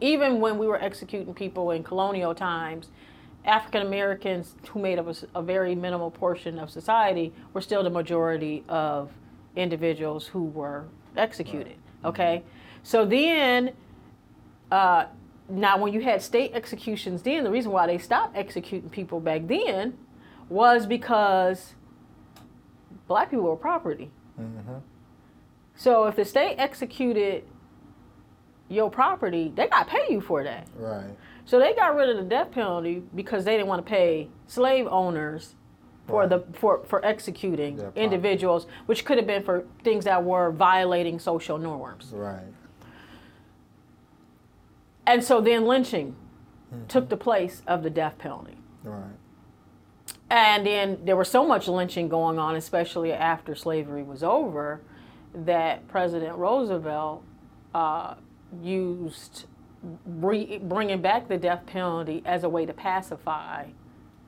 even when we were executing people in colonial times, African Americans who made up a very minimal portion of society were still the majority of individuals who were executed. Okay, so then uh, now when you had state executions then the reason why they stopped executing people back then was because black people were property Mm-hmm. so if the state executed your property they got to pay you for that Right. so they got rid of the death penalty because they didn't want to pay slave owners for Right. the for, for executing individuals which could have been for things that were violating social norms Right. and so then lynching took the place of the death penalty Right. And then there was so much lynching going on, especially after slavery was over, that President Roosevelt uh, used re- bringing back the death penalty as a way to pacify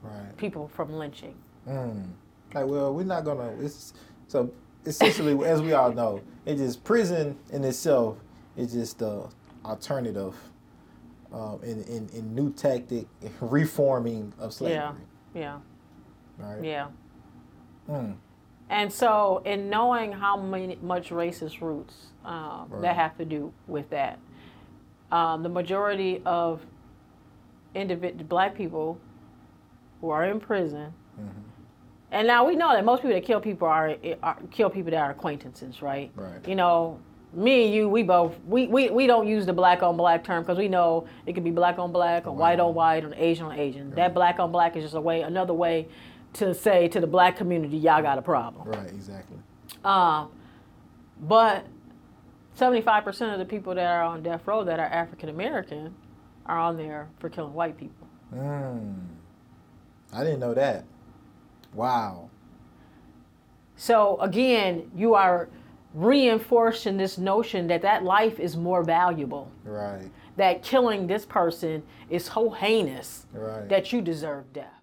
Right. people from lynching. Mm. Like, well, we're not gonna. It's so essentially, as we all know, it just prison in itself is just the alternative um, in, in in new tactic reforming of slavery. Yeah, yeah, Right. yeah. Mm. And so, in knowing how many, much racist roots um, Right. that have to do with that, um, the majority of individ- black people who are in prison, Mhm. and now we know that most people that kill people are, are kill people that are acquaintances, right? Right. You know, me and you, we both we, we, we don't use the black on black term because we know it can be black on black or white on white or Asian on Asian. That black on black is just a way, another way to say to the black community, y'all got a problem. Right. Exactly. Um, but 75% of the people that are on death row that are African American are on there for killing white people. Mm. I didn't know that. Wow. So again, you are reinforcing this notion that that life is more valuable, Right. that killing this person is so heinous Right. that you deserve death.